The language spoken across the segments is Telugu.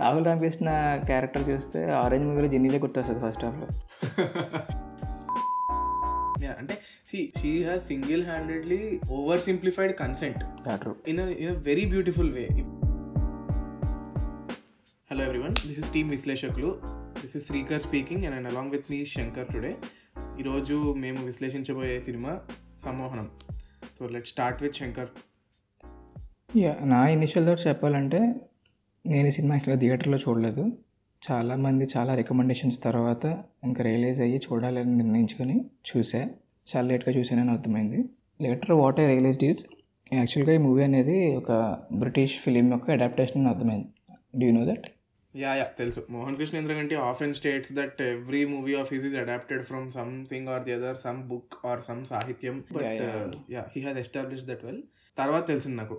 రాహుల్ రామకృష్ణ క్యారెక్టర్ చూస్తే ఆరెంజ్ మూవీలో జిన్నీలే గుర్తొస్తుంది ఫస్ట్ హాఫ్లో అంటే see she has single handedly over simplified consent in in very beautiful way hello everyone this is team Vishleshakulu this is Srikar speaking and and along with me Shankar today ఈరోజు మేము విశ్లేషించబోయే cinema Sammohanam. So let start with Shankar yeah నా ఇనిషియల్ థాట్స్ చెప్పాలంటే నేను ఈ సినిమా యాక్చువల్గా థియేటర్లో చూడలేదు. చాలామంది చాలా రికమెండేషన్స్ తర్వాత ఇంకా రియలైజ్ అయ్యి చూడాలని నిర్ణయించుకొని చూసా. చాలా లేట్గా చూసానని అర్థమైంది. Later what I realized is యాక్చువల్గా ఈ మూవీ అనేది ఒక బ్రిటిష్ ఫిలిం యొక్క అడాప్టేషన్ అని అర్థమైంది. Do you know that yeah yeah తెలుసు. మోహన్ కృష్ణ ఎందుకంటే of and states that every movie of his is adapted from something or the other some book or some సాహిత్యం but yeah he has establish that well తర్వాత తెలిసింది నాకు.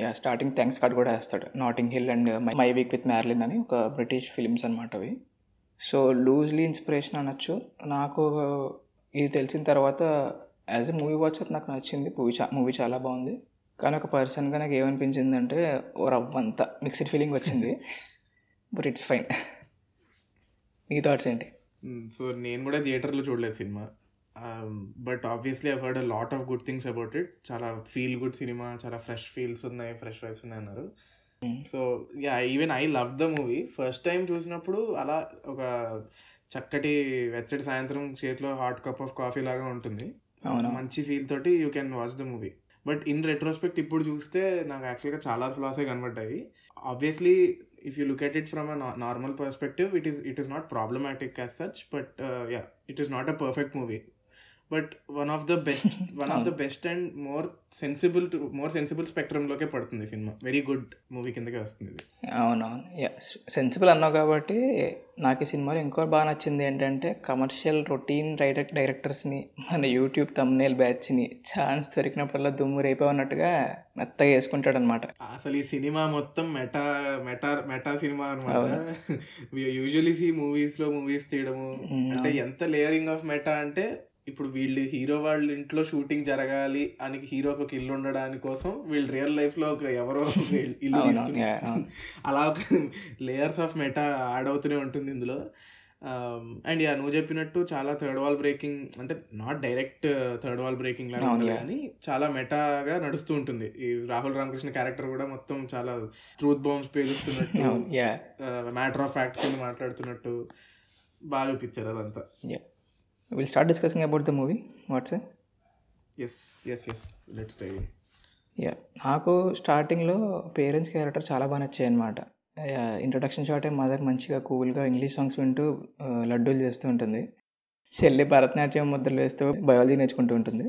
యా స్టార్టింగ్ థ్యాంక్స్ కార్డ్ కూడా వేస్తాడు. Notting Hill and my week with Marilyn అని ఒక బ్రిటిష్ ఫిలిమ్స్ అనమాట అవి. సో లూజ్లీ ఇన్స్పిరేషన్ అనొచ్చు. నాకు uh, ఇది తెలిసిన తర్వాత యాజ్ ఎ మూవీ వాచర్ నాకు నచ్చింది మూవీ చా మూవీ చాలా బాగుంది. కానీ ఒక పర్సన్గా నాకు ఏమనిపించింది అంటే ఓ రవ్వంత మిక్స్డ్ ఫీలింగ్ వచ్చింది. బట్ ఇట్స్ ఫైన్ నీ థాట్స్ ఏంటి? Hmm, సో నేను కూడా థియేటర్లో చూడలేదు cinema. But obviously I heard a lot of good things about it చాలా ఫీల్ గుడ్ సినిమా చాలా ఫ్రెష్ ఫీల్స్ ఉన్నాయి ఫ్రెష్ వైబ్స్ ఉన్నాయి అన్నారు. So yeah even I love the movie first time చూసినప్పుడు అలా ఒక చక్కటి వెచ్చటి సాయంత్రం చేతిలో హాట్ కప్ ఆఫ్ కాఫీ లాగా ఉంటుంది. మంచి ఫీల్ తోటి you can watch the movie but in retrospect ఇప్పుడు చూస్తే నాకు యాక్చువల్గా చాలా ఫ్లాసే కనబడ్డాయి. Obviously if you look at it from a normal perspective it is it is not problematic as such but yeah it is not a perfect movie but one of the best one of the best and more sensible to more sensible స్పెక్ట్రమ్లోకే పడుతుంది సినిమా. వెరీ గుడ్ మూవీ కిందకే వస్తుంది ఇది. అవునవును. సెన్సిబుల్ అన్నావు కాబట్టి నాకు ఈ సినిమాలో ఇంకో బాగా నచ్చింది ఏంటంటే కమర్షియల్ రొటీన్ డైరెక్ట్ డైరెక్టర్స్ని మన యూట్యూబ్ తమ్నేల్ బ్యాచ్ని ఛాన్స్ దొరికినప్పుడల్లా దుమ్ము రేపన్నట్టుగా మెత్తగా వేసుకుంటాడు అనమాట అసలు ఈ సినిమా మొత్తం మెటా మెటా మెటా సినిమా అనమాట యూజువలీ సీ మూవీస్లో మూవీస్ తీయడము. అంటే ఎంత లేయరింగ్ ఆఫ్ మెటా అంటే ఇప్పుడు వీళ్ళు హీరో వాళ్ళ ఇంట్లో షూటింగ్ జరగాలి అని హీరోకి ఒక ఇల్లు ఉండడానికి కోసం వీళ్ళు రియల్ లైఫ్లో ఒక ఎవరో ఇల్లు అలా ఒక లేయర్స్ ఆఫ్ మెటా యాడ్ అవుతూనే ఉంటుంది ఇందులో. అండ్ యా నువ్వు చెప్పినట్టు చాలా థర్డ్ వాల్ బ్రేకింగ్ అంటే not direct third wall breaking లాగా ఉండదు కానీ చాలా మెటాగా నడుస్తూ ఉంటుంది. ఈ రాహుల్ రామకృష్ణ క్యారెక్టర్ కూడా మొత్తం చాలా ట్రూత్ బాంబ్స్ పేలుస్తున్నట్టు మ్యాటర్ ఆఫ్ ఫ్యాక్ట్ కింద మాట్లాడుతున్నట్టు బాగా చూపించారు అదంతా. Will start discussing about the movie what's yes yes yes let's tie yeah నాకు స్టార్టింగ్లో పేరెంట్స్ క్యారెక్టర్ చాలా బాగా నచ్చాయి అనమాట ఇంట్రొడక్షన్ షాటే మదర్ మంచిగా కూల్గా ఇంగ్లీష్ సాంగ్స్ వింటూ లడ్డూలు చేస్తూ ఉంటుంది. చెల్లి భరతనాట్యం ముద్రలు వేస్తూ బయాలజీ నేర్చుకుంటూ ఉంటుంది.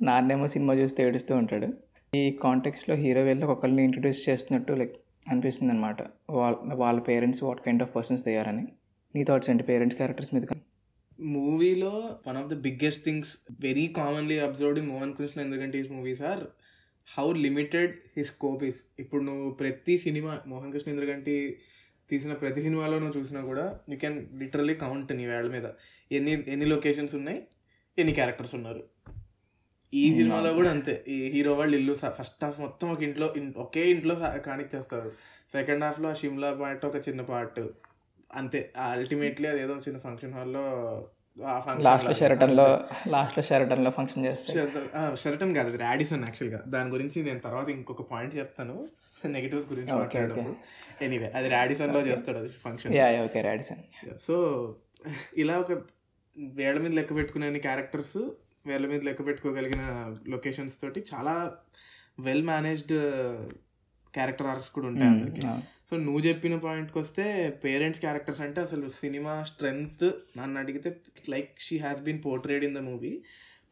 నాన్నేమో సినిమా చూస్తూ ఏడుస్తూ ఉంటాడు. ఈ కాంటెక్స్లో హీరో వెళ్ళి ఒకరిని ఇంట్రడ్యూస్ చేస్తున్నట్టు లైక్ అనిపిస్తుంది అనమాట వాళ్ళ వాళ్ళ parents what kind of persons తయారని నీ థాట్స్ ఏంటి? పేరెంట్స్ క్యారెక్టర్స్ మీద మూవీలో one of the biggest things very commonly observed in Mohan Krishna ఎందుకంటే ఈ movies are how limited his scope is ఇప్పుడు నువ్వు ప్రతి సినిమా మోహన్ కృష్ణ ఎందుకంటే తీసిన ప్రతి సినిమాలో నువ్వు చూసినా కూడా యూ కెన్ లిటరలీ కౌంట్ నీ వేళ్ళ మీద. ఎన్ని ఎన్ని లొకేషన్స్ ఉన్నాయి? ఎన్ని క్యారెక్టర్స్ ఉన్నారు? ఈ సినిమాలో కూడా అంతే. ఈ హీరో వాళ్ళు ఇల్లు ఫస్ట్ హాఫ్ మొత్తం ఒక ఇంట్లో ఒకే ఇంట్లో కానిచ్చేస్తారు. సెకండ్ హాఫ్లో ఆ షిమ్లా పార్ట్ ఒక చిన్న పార్ట్ అంతే. అల్టిమేట్లీ అది ఏదో చిన్న ఫంక్షన్ హాల్లో లాస్ట్లో షెరటన్లో లాస్ట్లో షెరటన్లో ఫంక్షన్ చేస్తే. షెరటన్ కాదు అది రాడిసన్ యాక్చువల్గా దాని గురించి నేను తర్వాత ఇంకొక పాయింట్ చెప్తాను. నెగిటివ్స్ గురించి మాట్లాడేటప్పుడు. ఎనీవే అది రాడిసన్లో చేస్తాడు అది function yeah okay Radisson so ఇలా ఒక వేళ్ళ మీద లెక్క పెట్టుకునే క్యారెక్టర్స్ వేళ్ళ మీద లెక్క పెట్టుకోగలిగిన లొకేషన్స్ తోటి చాలా వెల్ మేనేజ్డ్ క్యారెక్టర్ ఆర్క్స్ కూడా ఉంటాయి అందరికి. సో నువ్వు చెప్పిన పాయింట్కి వస్తే పేరెంట్స్ క్యారెక్టర్స్ అంటే అసలు సినిమా స్ట్రెంగ్త్ నన్ను అడిగితే like she has been portrayed in the movie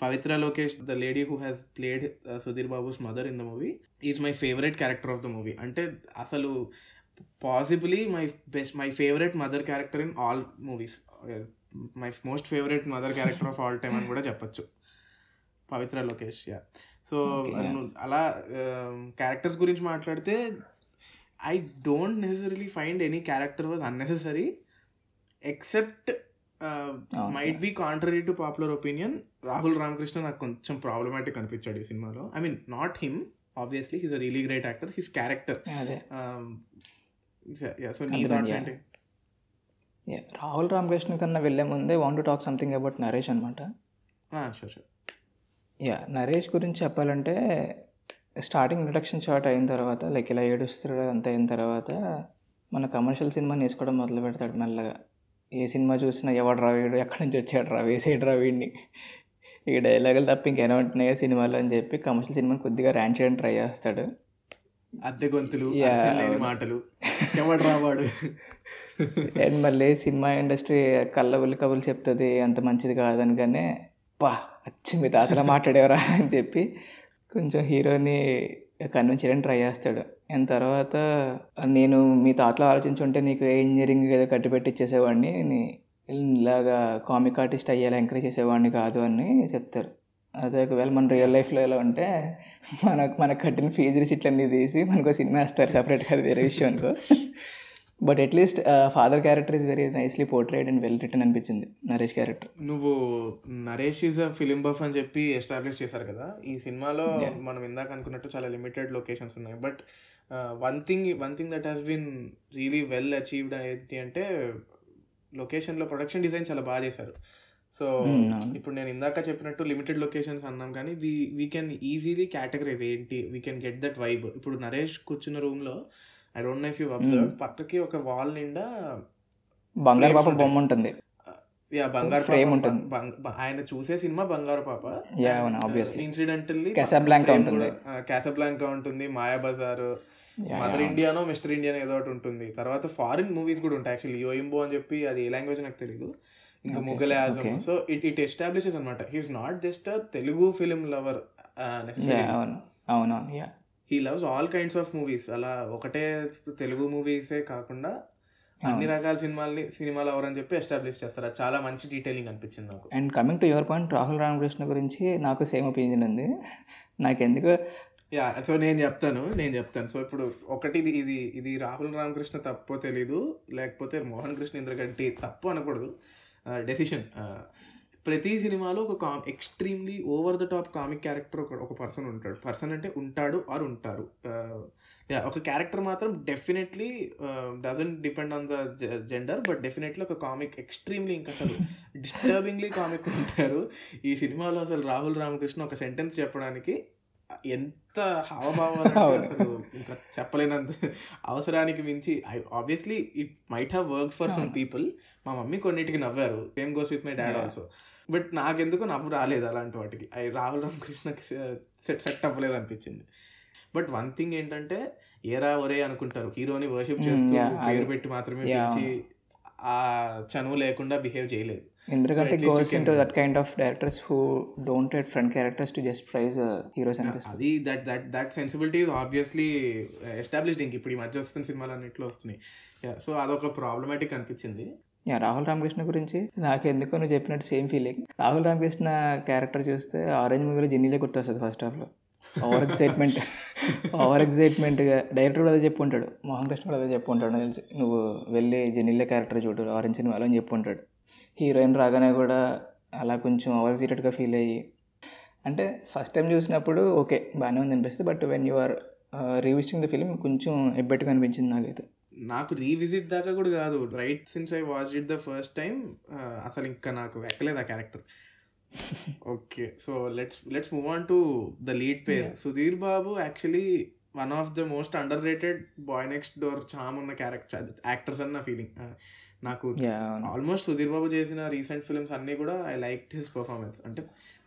Pavitra Lokesh the lady who has played Sudheer Babu's mother in the movie is my favourite character of the movie అంటే అసలు possibly my best my favourite mother character in all movies my most favourite mother character of all time అని కూడా చెప్పచ్చు. పవిత్ర లోకేష్ యా సో అలా క్యారెక్టర్స్ గురించి మాట్లాడితే I don't necessarily find any character was unnecessary except might be contrary to popular opinion Rahul Ramakrishna నాకు కొంచెం ప్రాబ్లమాటిక్ అనిపించాడు ఈ సినిమాలో. I mean not him obviously he's a really great actor his character so నీ థాట్స్. ఏంటి? రాహుల్ రామకృష్ణ కన్నా వెళ్ళే ముందే want to talk something about Naresh అనమాట షూర్ షూర్ యా నరేష్ గురించి చెప్పాలంటే స్టార్టింగ్ ఇంట్రడక్షన్ షాట్ అయిన తర్వాత లైక్ ఇలా ఏడుస్తాడు అంత అయిన తర్వాత మన కమర్షియల్ సినిమాని వేసుకోవడం మొదలు పెడతాడు మెల్లగా. ఏ సినిమా చూసినా ఎవడు రా వీడు ఎక్కడి నుంచి వచ్చాడు రా వేసేడు రా వీడిని. ఈ డైలాగులు తప్ప ఇంకేమైనా ఉంటున్నాయో సినిమాలో అని చెప్పి కమర్షియల్ సినిమాని కొద్దిగా ర్యాంక్ చేయడానికి ట్రై చేస్తాడు. అద్దె గొంతులు. మాటలు. ఎవడు రావాడు అండ్ మళ్ళీ సినిమా ఇండస్ట్రీ కళ్ళబుల్లి కబులు చెప్తుంది అంత మంచిది కాదనగానే పా వచ్చి మీ తాతలా మాట్లాడేవరా అని చెప్పి కొంచెం హీరోని కన్విన్స్ చేయడానికి ట్రై చేస్తాడు. అండ్ తర్వాత నేను మీ తాతలో ఆలోచించుంటే నీకు ఏ ఇంజనీరింగ్ ఏదో కట్టిపెట్టి ఇచ్చేసేవాడిని ఇలాగా కామిక్ ఆర్టిస్ట్ అయ్యేలా ఎంకరేజ్ చేసేవాడిని కాదు అని చెప్తారు. అదే ఒకవేళ మన రియల్ లైఫ్లో ఎలా ఉంటే మనకు మనకు కట్టిన ఫీజు రిసిట్లన్నీ తీసి మనకు సినిమా వేస్తారు సపరేట్గా అది వేరే విషయం అనుకో. But at least father character is very nicely portrayed and well written అనిపించింది నరేష్ క్యారెక్టర్ నువ్వు Naresh is a film buff అని చెప్పి ఎస్టాబ్లిష్ చేశారు కదా. ఈ సినిమాలో మనం ఇందాక అనుకున్నట్టు చాలా లిమిటెడ్ లొకేషన్స్ ఉన్నాయి. But one thing one thing that has been really well achieved ఏంటి అంటే లొకేషన్లో ప్రొడక్షన్ డిజైన్ చాలా బాగా చేశారు. So Hmm. ఇప్పుడు నేను ఇందాక చెప్పినట్టు లిమిటెడ్ లొకేషన్స్ అన్నాం కానీ we we can easily categorize ఏంటి we can get that vibe ఇప్పుడు నరేష్ కూర్చున్న రూమ్లో I don't know if you observe పక్కకి ఒక వాల్ నిండా బంగారు పాప బొమ్మ ఉంటుంది యా బంగారు Frame పాప, ఉంటుంది. ఆయన చూసే సినిమా బంగారు పాప. అవును, obviously. ఇన్సిడెంటల్లీ Casablanca ఉంటుంది. క్యాసబ్లాంకా ఉంటుంది మాయా బజార్ Yeah, మదర్. ఇండియానో మిస్టర్ ఇండియానో ఏదో ఒకటి ఉంటుంది. తర్వాత ఫారిన్ మూవీస్ కూడా ఉంటాయి. యాక్చువల్లీ యోయింబో అని చెప్పి అది ఏ లాంగ్వేజ్ నాకు తెలియదు ఇంకా యాజమ్ okay. So it it establishes అనమాట he's not just Telugu film lover అవునవును yeah he loves all kinds of movies అలా ఒకటే తెలుగు మూవీసే కాకుండా అన్ని రకాల సినిమాల్ని సినిమాలు ఎవరని చెప్పి ఎస్టాబ్లిష్ చేస్తారు. అది చాలా మంచి డీటెయిలింగ్ అనిపించింది నాకు. And coming to your point Rahul Ramakrishna గురించి నాకు సేమ్ ఒపీనియన్ ఉంది. నాకు ఎందుకు యా సో నేను చెప్తాను నేను చెప్తాను. సో ఇప్పుడు ఒకటి ఇది ఇది ఇది రాహుల్ రామకృష్ణ తప్పో తెలీదు లేకపోతే మోహన్ కృష్ణ ఇంద్రగంటి తప్పు అనకూడదు. డెసిషన్ ప్రతి సినిమాలో ఒక calm extremely over the top comic character ఒక ఒక పర్సన్ ఉంటాడు. పర్సన్ అంటే ఉంటాడు ఆర్ ఉంటారు. యా ఒక క్యారెక్టర్ మాత్రం definitely doesn't depend on the gender but definitely ఒక కామిక్ ఎక్స్ట్రీమ్లీ ఇంకా అసలు డిస్టర్బింగ్లీ కామిక్ ఉంటారు. ఈ సినిమాలో అసలు రాహుల్ రామకృష్ణ ఒక సెంటెన్స్ చెప్పడానికి ఎంత హావభావాలు. అసలు ఇంకా చెప్పలేనంత అవసరానికి మించి obviously it might have work for some. People మా మమ్మీ కొన్నిటికి నవ్వారు. Same goes with my dad. Also but నాకెందుకు నవ్వు రాలేదు అలాంటి వాటికి. అవి రాహుల్ రామకృష్ణకి సెట్ సెట్ అవ్వలేదు అనిపించింది బట్ వన్ థింగ్ ఏంటంటే ఏరా ఒరే అనుకుంటారు. హీరోని వర్షిప్ చేస్తూ yeah, పేరు పెట్టి మాత్రమే పిలిచి ఆ చనువు లేకుండా బిహేవ్ చేయలేదు. ఎందుకంటే goes can- into that kind of directors who don't head front characters to just praise heroes అనిపిస్తుంది అది that that that sensibility is obviously established ఇంక ఇప్పుడు ఈ మధ్య వస్తున్న సినిమాలు అన్నింటిలో వస్తున్నాయి. సో అదొక ప్రాబ్లమాటిక్ అనిపించింది. యా రాహుల్ రామకృష్ణ గురించి నాకు ఎందుకో నువ్వు చెప్పినట్టు same feeling Rahul Ramakrishna character చూస్తే ఆరెంజ్ మూవీలో జిన్నీలే గుర్తొస్తుంది ఫస్ట్ హాఫ్లో ఓవర్ ఎక్సైట్మెంట్ ఓవర్ ఎక్సైట్మెంట్గా డైరెక్టర్ కూడా అదే చెప్పుంటాడు. మోహన్ కృష్ణ కూడా అదే చెప్పుంటాడు. నాకు తెలిసి నువ్వు వెళ్ళి జెనీలే క్యారెక్టర్ చూడు ఆరెంజ్ సినిమాలో అని చెప్పుంటాడు. హీరోయిన్ రాగానే కూడా అలా కొంచెం ఓవర్ ఎక్సైటెడ్గా ఫీల్ అయ్యి అంటే ఫస్ట్ టైం చూసినప్పుడు ఓకే బాగానే ఉంది అనిపిస్తుంది. But when you are revisiting the film కొంచెం ఎబ్బెట్టుగా అనిపించింది నాకైతే. నాకు రీవిజిట్ దాకా కూడా కాదు. Right since I watch it the first time అసలు ఇంకా నాకు ఎక్కలేదు ఆ character okay so let's let's move on to the lead pair Sudheer Babu actually one of the most underrated boy next door charm ఉన్న క్యారెక్టర్ యాక్టర్స్ అని నా ఫీలింగ్. నాకు ఆల్మోస్ట్ సుధీర్ బాబు చేసిన రీసెంట్ ఫిల్మ్స్ అన్నీ కూడా ఐ లైక్ హిస్ పర్ఫార్మెన్స్. అంటే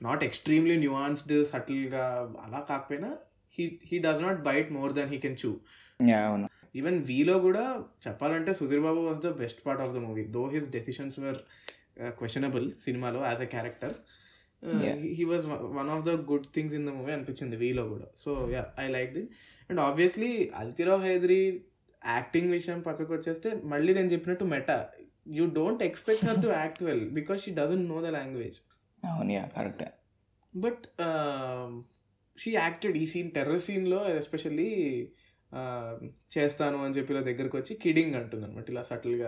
నాట్ ఎక్స్ట్రీమ్లీ న్యూఆన్స్డ్ సటిల్గా అలా కాకపోయినా he he does not bite more than he can chew even వీలో కూడా చెప్పాలంటే Sudheer Babu was the best part of the movie. Though his decisions were questionable సినిమాలో as a character. He was one of the good things in the movie అనిపించింది వీలో కూడా. So yeah I like it. And obviously అల్తిరావ్ Haidari acting విషయం పక్కకు వచ్చేస్తే మళ్ళీ నేను చెప్పినట్టు meta. You don't expect her to act well because she doesn't know the language అవును కరెక్టే బట్ షీ యాక్టెడ్ ఈ సీన్ టెర్రర్ సీన్లో ఎస్పెషల్లీ చేస్తాను అని చెప్పి ఇలా దగ్గరకు వచ్చి కిడింగ్ అంటుంది అనమాట ఇలా సటిల్గా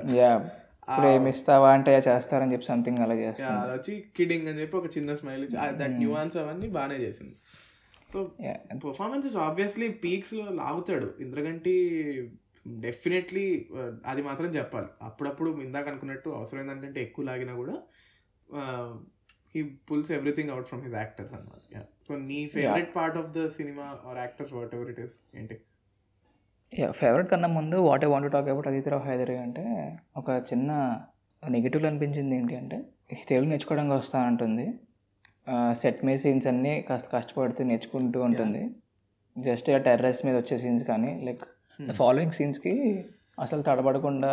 ప్రేమిస్తావా అంటే చేస్తారని చెప్పి సంథింగ్ అలా చేస్తుంది. అది వచ్చి కిడింగ్ అని చెప్పి ఒక చిన్న స్మైల్ దట్ న్యూఆన్స్ అవన్నీ బాగానే చేసింది. పర్ఫార్మెన్సెస్ ఆబ్వియస్లీ పీక్స్లో లాగుతాడు. ఇంద్రగంటి డెఫినెట్లీ అది మాత్రం చెప్పాలి. అప్పుడప్పుడు ఇందాక అనుకున్నట్టు అవసరం ఏంటంటే ఎక్కువ లాగినా కూడా he pulls everything out from his actors అనమాట సో నీ ఫేవరెట్ పార్ట్ ఆఫ్ ద సినిమా or actors whatever it is ఏంటి? యా ఫేవరెట్ కన్నా ముందు what I want talk about Aditi Rao Hydari అంటే ఒక చిన్న నెగిటివ్లో అనిపించింది ఏంటి అంటే తెలుగు నేర్చుకోవడానికి వస్తా ఉంటుంది సెట్ మీద సీన్స్ అన్నీ కాస్త కష్టపడుతూ నేర్చుకుంటూ ఉంటుంది. జస్ట్ ఆ టెర్రస్ మీద వచ్చే సీన్స్ కానీ లైక్ ద ఫాలోయింగ్ సీన్స్కి అసలు తడబడకుండా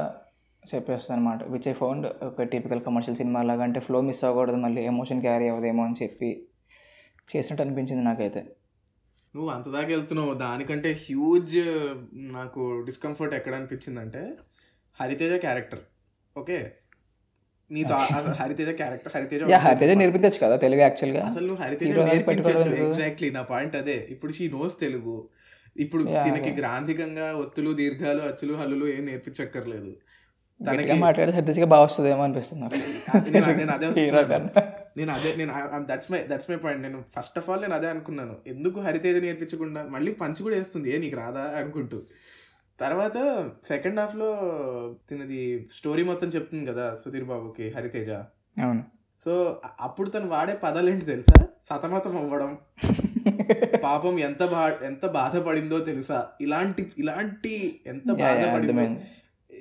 చెప్పేస్తాను అనమాట విచ్ ఐ ఫౌండ్ ఒక టిపికల్ కమర్షియల్ సినిమా లాగా అంటే ఫ్లో మిస్ అవ్వకూడదు మళ్ళీ ఎమోషన్ క్యారీ అవ్వదేమో అని చెప్పి చేసినట్టు అనిపించింది నాకైతే. నువ్వు అంత దాకా వెళ్తున్నావు. దానికంటే హ్యూజ్ నాకు డిస్కంఫర్ట్ ఎక్కడ అనిపించిందంటే హరితేజ క్యారెక్టర్ ఓకే నీతో హరితేజ క్యారెక్టర్ హరితేజ హరితేజ నేర్పించచ్చు కదా తెలుగు యాక్చువల్గా అసలు నువ్వు హరితేజ నేర్పించచ్చు? ఎగ్జాక్ట్లీ నా పాయింట్ అదే. ఇప్పుడు షీ నోస్ తెలుగు. ఇప్పుడు దీనికి. గ్రాంధికంగా ఒత్తులు దీర్ఘాలు అచ్చులు హల్లులు ఏం నేర్పించక్కర్లేదు. తనకి మాట్లాడితే హరితేజగా బాగా వస్తుందేమో అనిపిస్తుంది నాకు. నేను- అదే నేను అదే నేను that's my that's my point నేను ఫస్ట్ ఆఫ్ ఆల్ నేను అదే అనుకున్నాను. ఎందుకు హరితేజ నేర్పించకుండా మళ్ళీ పంచ్ కూడా వేస్తుంది. ఏ నీకు రాదా అనుకుంటూ. తర్వాత సెకండ్ హాఫ్లో తినది స్టోరీ మొత్తం చెప్తుంది కదా సుధీర్ బాబుకి హరితేజ. అవును. సో అప్పుడు తను వాడే పదాలు ఏంటి తెలుసా? సతమతం అవ్వడం. పాపం ఎంత బా ఎంత బాధపడిందో తెలుసా? ఇలాంటి ఇలాంటి ఎంత బాధపడిందో.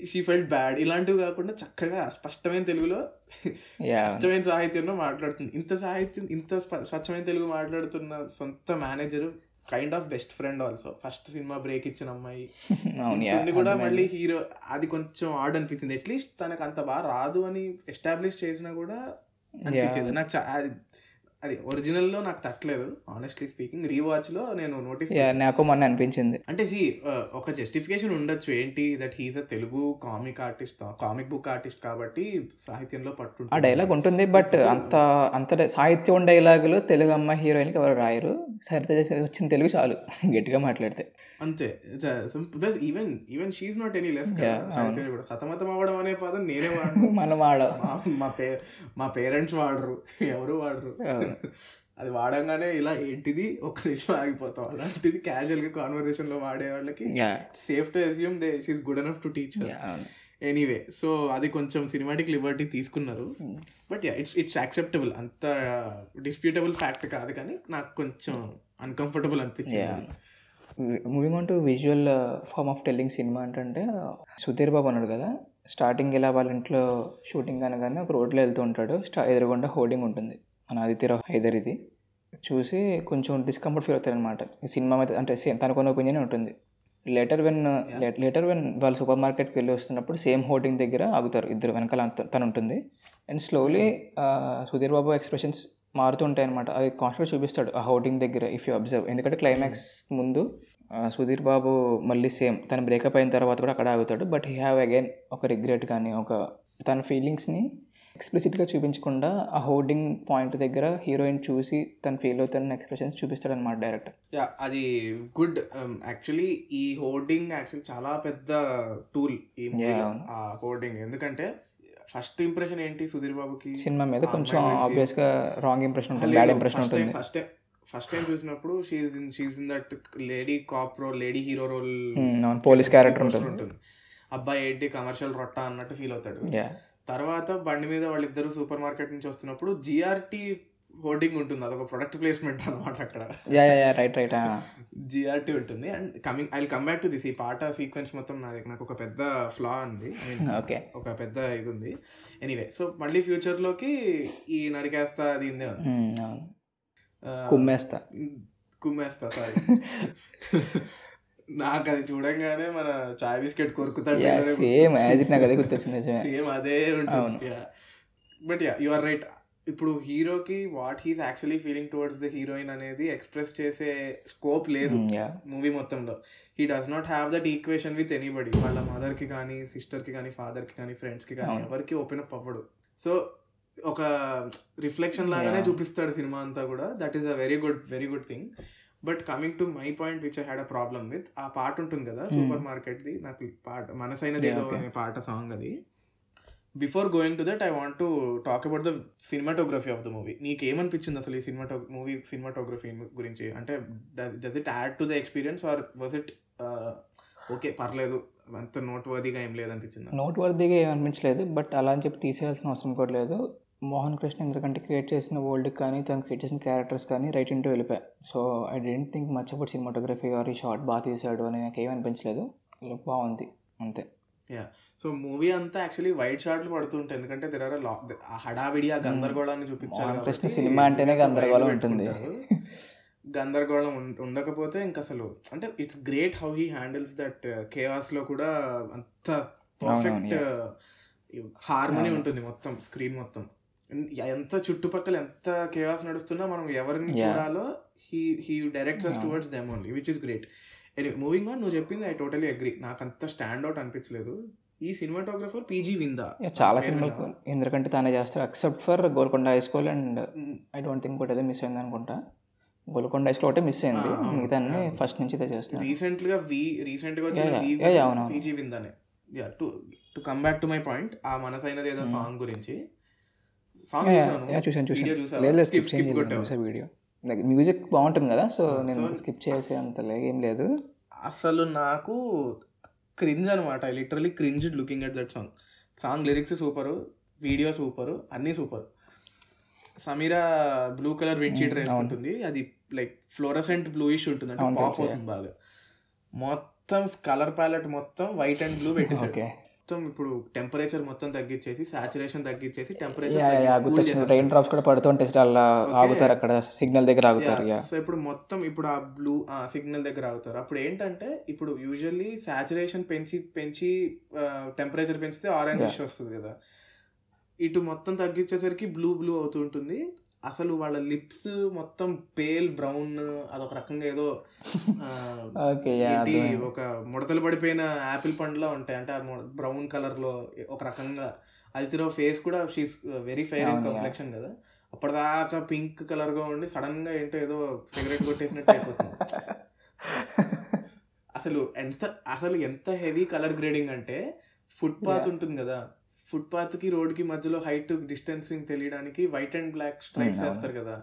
షీ ఫెల్ట్ బ్యాడ్ ఇలాంటివి కాకుండా చక్కగా స్పష్టమైన తెలుగులో స్వచ్ఛమైన సాహిత్యంలో మాట్లాడుతుంది. ఇంత సాహిత్యం ఇంత స్వచ్ఛమైన తెలుగు మాట్లాడుతున్న సొంత manager kind of best friend also first cinema break ఇచ్చిన అమ్మాయి. కూడా. మళ్ళీ హీరో అది కొంచెం ఆడ్ అనిపించింది. అట్లీస్ట్ తనకు అంత బాగా రాదు అని ఎస్టాబ్లిష్ చేసినా కూడా అనిపించింది. నాకు అది ఒరిజినల్లో నాకు తట్టలేదు ఆనెస్ట్లీ స్పీకింగ్ రీవాచ్లో నేను నోటీస్ నాకు మొన్న అనిపించింది. అంటే సి ఒక జస్టిఫికేషన్ ఉండొచ్చు. ఏంటి? That he's a Telugu comic artist comic book artist కాబట్టి సాహిత్యంలో పట్టు ఆ డైలాగ్ ఉంటుంది బట్ అంత అంత సాహిత్యం డైలాగులు తెలుగు అమ్మాయి హీరోయిన్కి ఎవరు రాయరు. సరితే వచ్చిన తెలుగు చాలు. గట్టిగా మాట్లాడితే. అంతే. Plus even even she's not any less. కూడా. సతమతం అవ్వడం అనే పదం నేనే వాడను. మనం మా- పే మా పేరెంట్స్ వాడరు. ఎవరు వాడరు. అది వాడంగానే ఇలా ఏంటిది? ఒక నిమిషం ఆగిపోతాం. అలాంటిది క్యాజువల్గా కాన్వర్సేషన్లో వాడే వాళ్ళకి safe to assume they she's good enough to teach yeah అవును. ఎనీవే సో అది కొంచెం సినిమాటిక్ లిబర్టీ తీసుకున్నారు. But yeah it's it's acceptable అంత డిస్ప్యూటబుల్ ఫ్యాక్ట్ కాదు కానీ నాకు కొంచెం అన్కంఫర్టబుల్ అనిపించింది moving on to visual form of telling cinema అంటే సుధీర్ బాబు అన్నాడు కదా స్టార్టింగ్ ఇలా వాళ్ళ ఇంట్లో షూటింగ్ అనగానే ఒక రోడ్లో వెళ్తూ ఉంటాడు స్టా ఎదురుగుండా హోర్డింగ్ ఉంటుంది మన ఆదిత్యరావు హైదర్ ఇది. చూసి కొంచెం డిస్కంఫర్ట్ ఫీల్ అవుతారు అనమాట ఈ సినిమా మీద అంటే సేమ్ తనకున్న ఒపీనియన్ ఉంటుంది. లేటర్ వెన్ లేటర్ వెన్ వాళ్ళు సూపర్ మార్కెట్కి వెళ్ళి వస్తున్నప్పుడు సేమ్ హోర్డింగ్ దగ్గర ఆగుతారు ఇద్దరు వెనకాల తను ఉంటుంది and slowly Sudheer Babu expressions మారుతూ ఉంటాయి అనమాట అది కాన్స్టెంట్ చూపిస్తాడు ఆ హోర్డింగ్ దగ్గర ఇఫ్ యూ అబ్జర్వ్ ఎందుకంటే క్లైమాక్స్ ముందు సుధీర్ బాబు మళ్ళీ సేమ్ తను బ్రేకప్ అయిన తర్వాత కూడా అక్కడ ఆగుతాడు. బట్ హీ హ్యావ్ అగైన్ ఒక రిగ్రెట్ కానీ ఒక తన ఫీలింగ్స్ని ఎక్స్ప్లిసిట్గా చూపించకుండా ఆ హోర్డింగ్ పాయింట్ దగ్గర హీరోయిన్ చూసి తను ఫీల్ అవుతున్న ఎక్స్ప్రెషన్స్ చూపిస్తాడు అనమాట డైరెక్టర్ యా అది గుడ్ యాక్చువల్లీ ఈ హోర్డింగ్ యాక్చువల్లీ చాలా పెద్ద టూల్ ఈ హోర్డింగ్ ఎందుకంటే ఫస్ట్ ఇంప్రెషన్ ఏంటి సుధీర్ బాబుకి? సినిమా మీద కొంచెం గురించి- ఆబ్వియస్గా రాంగ్ ఇంప్రెషన్ ఉంటుంది బ్యాడ్ ఇంప్రెషన్ ఉంటుంది. ఫస్ట్ ఫస్ట్ టైం చూసినప్పుడు she's in she's in that lady cop role lady hero role police character ఉంటుంది. అబ్బాయి ఏంటి కమర్షియల్ రొట్ట అన్నట్టు ఫీల్ అవుతాడు. తర్వాత బండి మీద వాళ్ళిద్దరు సూపర్ మార్కెట్ నుంచి వస్తున్నప్పుడు జిఆర్టీ హోర్డింగ్ ఉంటుంది. అదొక ప్రొడక్ట్ ప్లేస్మెంట్ అన్నమాట అక్కడ. రైట్ రైట్ జిఆర్టీ ఉంటుంది. And coming I come back to this ఈ పాట సీక్వెన్స్ మొత్తం నాది. నాకు ఒక పెద్ద ఫ్లా ఉంది ఓకే ఒక పెద్ద ఇది ఉంది. ఎనీవే సో మళ్ళీ ఫ్యూచర్లోకి ఈ నరికేస్తా అది ఇందే ఉంది. అవును. ఆ, కుమ్మేస్తా. కుమ్మేస్తా సారీ నాకు అది చూడంగానే మన చాయ్ బిస్కెట్ కొరుకుతాడు యా సేమ్ యాజ్ ఇట్ నాకు అదే గుర్తొచ్చింది సేమ్ అదే ఉంటుంది. But yeah you are right ఇప్పుడు హీరోకి what he's actually feeling towards the heroine అనేది ఎక్స్ప్రెస్ చేసే స్కోప్ లేదు మూవీ మొత్తంలో he does not have that equation with anybody వాళ్ళ మదర్కి కానీ సిస్టర్కి కానీ ఫాదర్కి కానీ ఫ్రెండ్స్కి కానీ. ఎవరికి ఓపెన్ అప్ అవ్వడు సో ఒక రిఫ్లెక్షన్ లాగానే. చూపిస్తాడు సినిమా అంతా కూడా that is a very good very good thing but coming to my point which I had a problem with ఆ పాట ఉంటుంది కదా. సూపర్ మార్కెట్ది నాకు పాట మనసైనది ఏదో. అనే పాట సాంగ్ అది before going to that I want to talk about the cinematography of the movie నీకు ఏమనిపించింది అసలు ఈ సినిమాటో మూవీ సినిమాటోగ్రఫీ గురించి? అంటే does it add to the experience or was it okay పర్లేదు అంత నోట్ వర్దీగా ఏం లేదనిపించింది? నోట్ వర్దీగా ఏం అనిపించలేదు బట్ అలా అని చెప్పి తీసేయాల్సిన అవసరం కూడా లేదు. మోహన్ కృష్ణ ఎందుకంటే క్రియేట్ చేసిన వరల్డ్ కానీ తను క్రియేట్ చేసిన క్యారెక్టర్స్ కానీ రైట్ ఇంటూ వెళ్ళిపోయాయి so I don't think much about cinematography or ఈ షార్ట్ బాగా తీసాడు అని నాకు ఏమనిపించలేదు బాగుంది అంతే. యా సో మూవీ అంతా యాక్చువల్లీ వైట్ షాట్లు పడుతుంటాయి ఎందుకంటే తెర ఆ హడావిడి ఆ గందరగోళాన్ని చూపించాలి కృష్ణ సినిమా అంటేనే గందరగోళం ఉంటుంది. గందరగోళం ఉండకపోతే ఇంకా అసలు అంటే it's great how he handles that కేవాస్లో కూడా అంత పర్ఫెక్ట్ హార్మనీ. ఉంటుంది మొత్తం స్క్రీన్ మొత్తం ఎంత చుట్టుపక్కల ఎంత కేవాస్ నడుస్తున్నా మనం ఎవరిని. చూడాలో he he directs us. Towards them only which is great moving on నువ్వు చెప్పింది ఐ టోటలీ అగ్రి నాకు అంత స్టాండ్ అవుట్ అనిపించలేదు ఈ సినిమాటోగ్రఫర్ పీజీ విందా చాలా సినిమాలు? ఎందుకంటే తానే చేస్తాడు except for Golconda high school and I don't think ఒకటి ఏదో మిస్ అయింది అనుకుంటా గోల్కొండ హై స్కూల్ ఒకటే మిస్ అయింది. మిగతా. ఫస్ట్ నుంచి ఇదే చేస్తున్నాడు రీసెంట్గా వి రీసెంట్గా వచ్చిన. PG విందానే yeah to to come back to my point ఆ మనసైనది ఏదో Hmm. సాంగ్ గురించి సాంగ్ చూసాను వీడియో చూసాను? లేదు స్కిప్? చూసా వీడియో మ్యూజిక్ బాగుంటుంది కదా సో Ah, నేను స్కిప్ చేసే అంత ఏం లేదు. అసలు నాకు క్రింజ్ అనమాట literally cringe looking at that song song lyrics super video super అన్నీ super Sameera blue colour wind Hmm, వేసుకుంటుంది అది లైక్ ఫ్లోరసెంట్ బ్లూయిష్ ఉంటుంది. అంటే పాప్ అవుతుంది బాగా. మొత్తం కలర్ ప్యాలెట్ మొత్తం వైట్ అండ్ బ్లూ పెట్టేసాడు ఓకే మొత్తం ఇప్పుడు టెంపరేచర్ మొత్తం తగ్గించేసి సాచురేషన్ తగ్గించేసి టెంపరేచర్ రెయిన్ డ్రాప్స్ కూడా పడుతుంటే అలా. ఆగుతారు అక్కడ సిగ్నల్ దగ్గర ఆగుతారు సో ఇప్పుడు మొత్తం ఇప్పుడు ఆ బ్లూ సిగ్నల్ దగ్గర అవుతారు అప్పుడు ఏంటంటే ఇప్పుడు యూజువల్లీ సాచురేషన్ పెంచి పెంచి టెంపరేచర్ పెంచితే ఆరెంజ్. వస్తుంది కదా. ఇటు మొత్తం తగ్గించేసరికి బ్లూ బ్లూ అవుతుంటుంది అసలు వాళ్ళ లిప్స్ మొత్తం పేల్ బ్రౌన్ అదొక రకంగా ఏదో ఒక ముడతలు పడిపోయిన యాపిల్ పండులా ఉంటాయి. అంటే బ్రౌన్ కలర్లో ఒక రకంగా అది ఫేస్ కూడా షీస్ వెరీ అవును, yeah. కంప్లెక్షన్ కదా. అప్పటిదాకా పింక్ కలర్గా ఉండి సడన్గా ఏంటో ఏదో సిగరెట్ కొట్టేసినట్టు అయిపోతుంది. అసలు ఎంత అసలు ఎంత హెవీ కలర్ గ్రేడింగ్ అంటే ఫుట్ పాత్ Yeah. ఉంటుంది కదా. ఫుట్ పాత్కి రోడ్కి మధ్యలో హైట్ డిస్టెన్సింగ్ తెలియడానికి వైట్ అండ్ బ్లాక్ స్ట్రైప్స్. వేస్తారు కదా.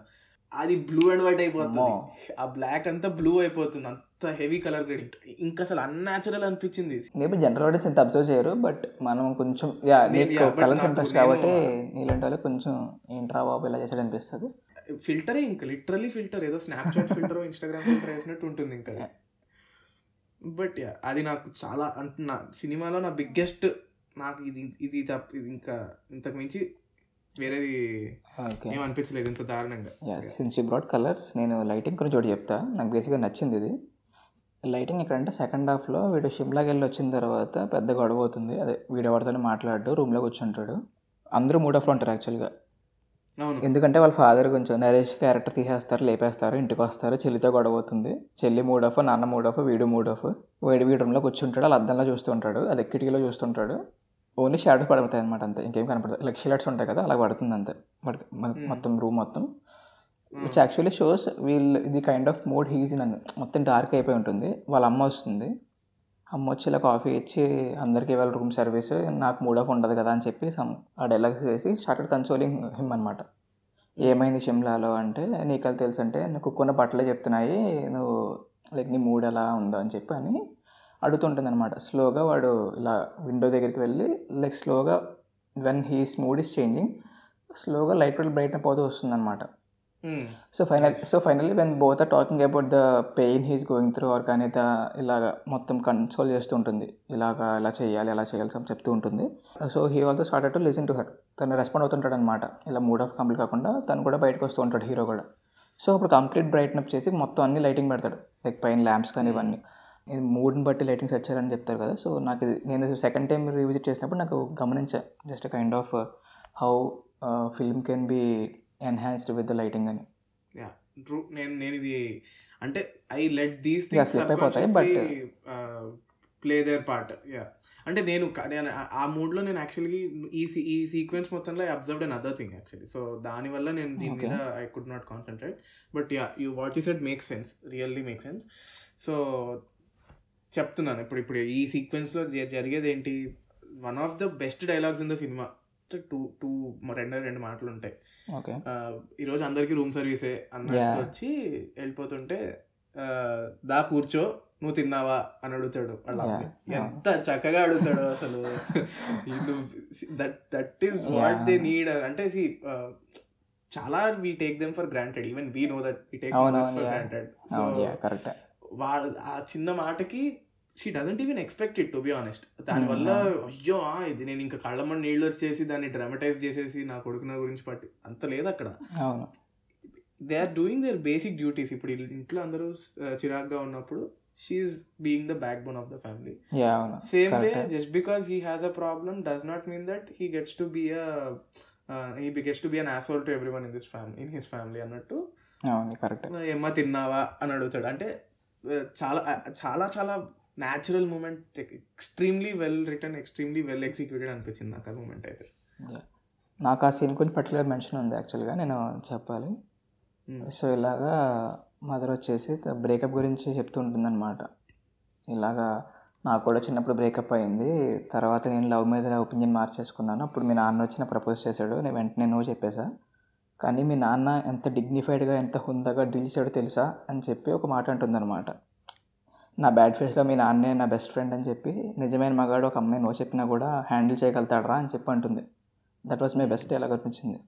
అది బ్లూ అండ్ వైట్ అయిపోతుంది. ఆ బ్లాక్ అంతా బ్లూ అయిపోతుంది. అంత హెవీ కలర్ గ్రేడింగ్ ఇంకా అసలు అన్యాచురల్ అనిపించింది మేబీ జనరల్ ఆడియన్స్ ఇంత అబ్జర్వ్ చేయరు బట్ మనం కొంచెం యా నీకు కలర్స్ ఇంట్రెస్ట్ కాబట్టి నీలాంటి వాళ్ళకి కొంచెం ఏంట్రా బాబు ఇలా చేసాడు అనిపిస్తుంది. ఫిల్టరే ఇంకా లిటరలీ ఫిల్టర్. ఏదో స్నాప్చాట్ ఫిల్టర్ ఇన్స్టాగ్రామ్ ఫిల్టర్ వేసినట్టు ఉంటుంది ఇంకా. బట్ యా అది నాకు చాలా అంటే నా సినిమాలో నా బిగ్గెస్ట్ నాకు ఇది ఇది తప్ప ఇది ఇంకా ఇంతకు మించి వేరేది ఏం అనిపించలేదు ఇంత దారుణంగా. సిన్స్ యూ బ్రాడ్ కలర్స్ నేను లైటింగ్ గురించి ఒకటి చెప్తా. నాకు బేసిక్గా నచ్చింది ఇది. లైటింగ్ ఇక్కడ అంటే సెకండ్ హాఫ్లో వీడు షిమ్లాకి వెళ్ళి వచ్చిన తర్వాత పెద్ద గొడవ అవుతుంది. అదే వీడియో వాడితోనే మాట్లాడు రూమ్లో కూర్చుంటాడు. అందరూ మూడ్ ఆఫ్లో ఉంటారు యాక్చువల్గా ఎందుకంటే వాళ్ళ ఫాదర్ కొంచెం నరేష్ క్యారెక్టర్ తీసేస్తారు లేపేస్తారు ఇంటికి వస్తారు చెల్లితో గొడవ అవుతుంది. చెల్లి మూడ్ ఆఫ్ నాన్న మూడ్ ఆఫ్ వీడు మూడ్ ఆఫ్. వీడు వీడి రూమ్లో కూర్చుంటాడు వాళ్ళ అద్దంలో చూస్తుంటాడు అది కిటికీలో చూస్తుంటాడు. ఓన్లీ షాడో పడతాయి అనమాట అంతే ఇంకేం కనపడదు. లైక్ షిలట్స్ ఉంటాయి కదా అలా పడుతుంది అంతే. మొత్తం రూమ్ మొత్తం. విచ్ యాక్చువల్లీ షోస్ వీళ్ళు ఇది కైండ్ ఆఫ్ మూడ్ హీజ్ నన్ను మొత్తం డార్క్ అయిపోయి ఉంటుంది. వాళ్ళ అమ్మ వస్తుంది. అమ్మ వచ్చి ఇలా కాఫీ ఇచ్చి అందరికీ ఇవాళ రూమ్ సర్వీస్ నాకు మూడ్ ఆఫ్ ఉండదు కదా అని చెప్పి సమ్ ఆ డైలాగ్స్ వేసి స్టార్టెడ్ కన్సోలింగ్ హిమ్ అనమాట ఏమైంది షిమ్లాలో అంటే నీకు అది తెలుసు అంటే నువ్వు కుక్కున్న బట్టలే చెప్తున్నాయి నువ్వు లైక్ నీ మూడ్ ఎలా ఉందో అని చెప్పి అని అడుగుతుంటుంది అనమాట స్లోగా వాడు ఇలా విండో దగ్గరికి వెళ్ళి లైక్ స్లోగా when he's mood is changing స్లోగా లైట్ బ్రైట్ పోతూ వస్తుంది అనమాట so final so finally when both are talking about the pain he's going through or కానీ ద ఇలాగ మొత్తం కన్సోల్ చేస్తూ ఉంటుంది. ఇలాగ ఇలా చేయాలి ఇలా చేయాలి అని చెప్తూ ఉంటుంది. So he also started to listen to her తను రెస్పాండ్ అవుతుంటాడు అనమాట ఇలా మూడ్ ఆఫ్ కంప్లీట్ కాకుండా తను కూడా బయటకు వస్తూ ఉంటాడు హీరో కూడా. సో అప్పుడు కంప్లీట్ బ్రైట్నప్ చేసి మొత్తం అన్ని లైటింగ్ పెడతాడు. లైక్ పైన ల్యాంప్స్ కానీ ఇవన్నీ. ఇది మూడ్ని బట్టి లైటింగ్ సెట్ చేయాలని చెప్తారు కదా. సో నాకు ఇది నేను సెకండ్ టైం రీవిజిట్ చేసినప్పుడు నాకు గమనించా. Just kind of how film can be enhanced with lighting అని. యా ట్రూ నేను నేను ఇది అంటే ఐ లెట్ దీస్ అయిపోతాయి, but- play their part yeah అంటే నేను ఆ- మూడ్లో నేను యాక్చువల్లీ ఈ సీ- ఈ సీక్వెన్స్ మొత్తంలో observed an other thing actually so దానివల్ల నేను దీని. మీద I could not concentrate but yeah you what you said make sense really make sense so చెప్తున్నాను. ఇప్పుడు ఇప్పుడు ఈ సీక్వెన్స్లో జరిగేది ఏంటి one of the best dialogues in the cinema two two రెండు రెండు మాటలు ఉంటాయి ఈరోజు అందరికీ రూమ్ సర్వీసే అన్నట్టు. వచ్చి వెళ్ళిపోతుంటే దా కూర్చో నువ్వు తిన్నావా? అని అడుగుతాడు. Yeah. ఎంత చక్కగా అడుగుతాడు అసలు. That that is what they need. అంటే చాలా we take them for granted. Even we know that we take for. Granted. So వాళ్ళ ఆ చిన్న మాటకి she doesn't even expect it to be honest దానివల్ల అయ్యో ఇది నేను ఇంకా కళ్ళమ్మ నీళ్ళు వచ్చేసి దాన్ని డ్రామటైజ్ చేసేసి నా కొడుకున గురించి పట్టి అంత లేదు అక్కడ. They are doing their basic duties ఇప్పుడు ఇంట్లో అందరూ చిరాగ్గా ఉన్నప్పుడు she's being the backbone of the family same way. Just because he has a problem does not mean that he gets to be he gets to be an asshole to everyone in this family in his family అన్నట్టు. కరెక్ట్ ఏమ్మా తిన్నావా? అని అడుగుతాడు. అంటే చాలా చాలా చాలా natural moment extremely well written extremely well executed అనిపించింది నాకు ఆ మూమెంట్ అయితే. నాకు ఆ సీన్ కొంచెం పర్టికులర్ మెన్షన్ ఉంది యాక్చువల్గా నేను చెప్పాలి. Hmm. సో ఇలాగా మదర్ వచ్చేసి బ్రేకప్ గురించి చెప్తూ ఉంటుందన్నమాట. ఇలాగా నాకు కూడా చిన్నప్పుడు బ్రేకప్ అయింది. తర్వాత నేను లవ్ మీద ఒపీనియన్ మార్చేసుకున్నాను. అప్పుడు మీ నాన్న వచ్చి నాకు ప్రపోజ్ చేశాడు. నేను వెంటనే నువ్వు చెప్పేశా కానీ మీ నాన్న ఎంత డిగ్నిఫైడ్గా ఎంత హుందాగా డీల్ చేశాడో తెలుసా అని చెప్పి ఒక మాట అంటుందన్నమాట. నా బ్యాడ్ ఫేస్లో మీ నాన్నే నా బెస్ట్ ఫ్రెండ్ అని చెప్పి నిజమైన మగాడు ఒక అమ్మాయి నువ్వు చెప్పినా కూడా హ్యాండిల్ చేయగలుగుతాడరా అని చెప్పి అంటుంది. దట్ వాస్ మై బెస్ట్ ఎలా అనిపించింది.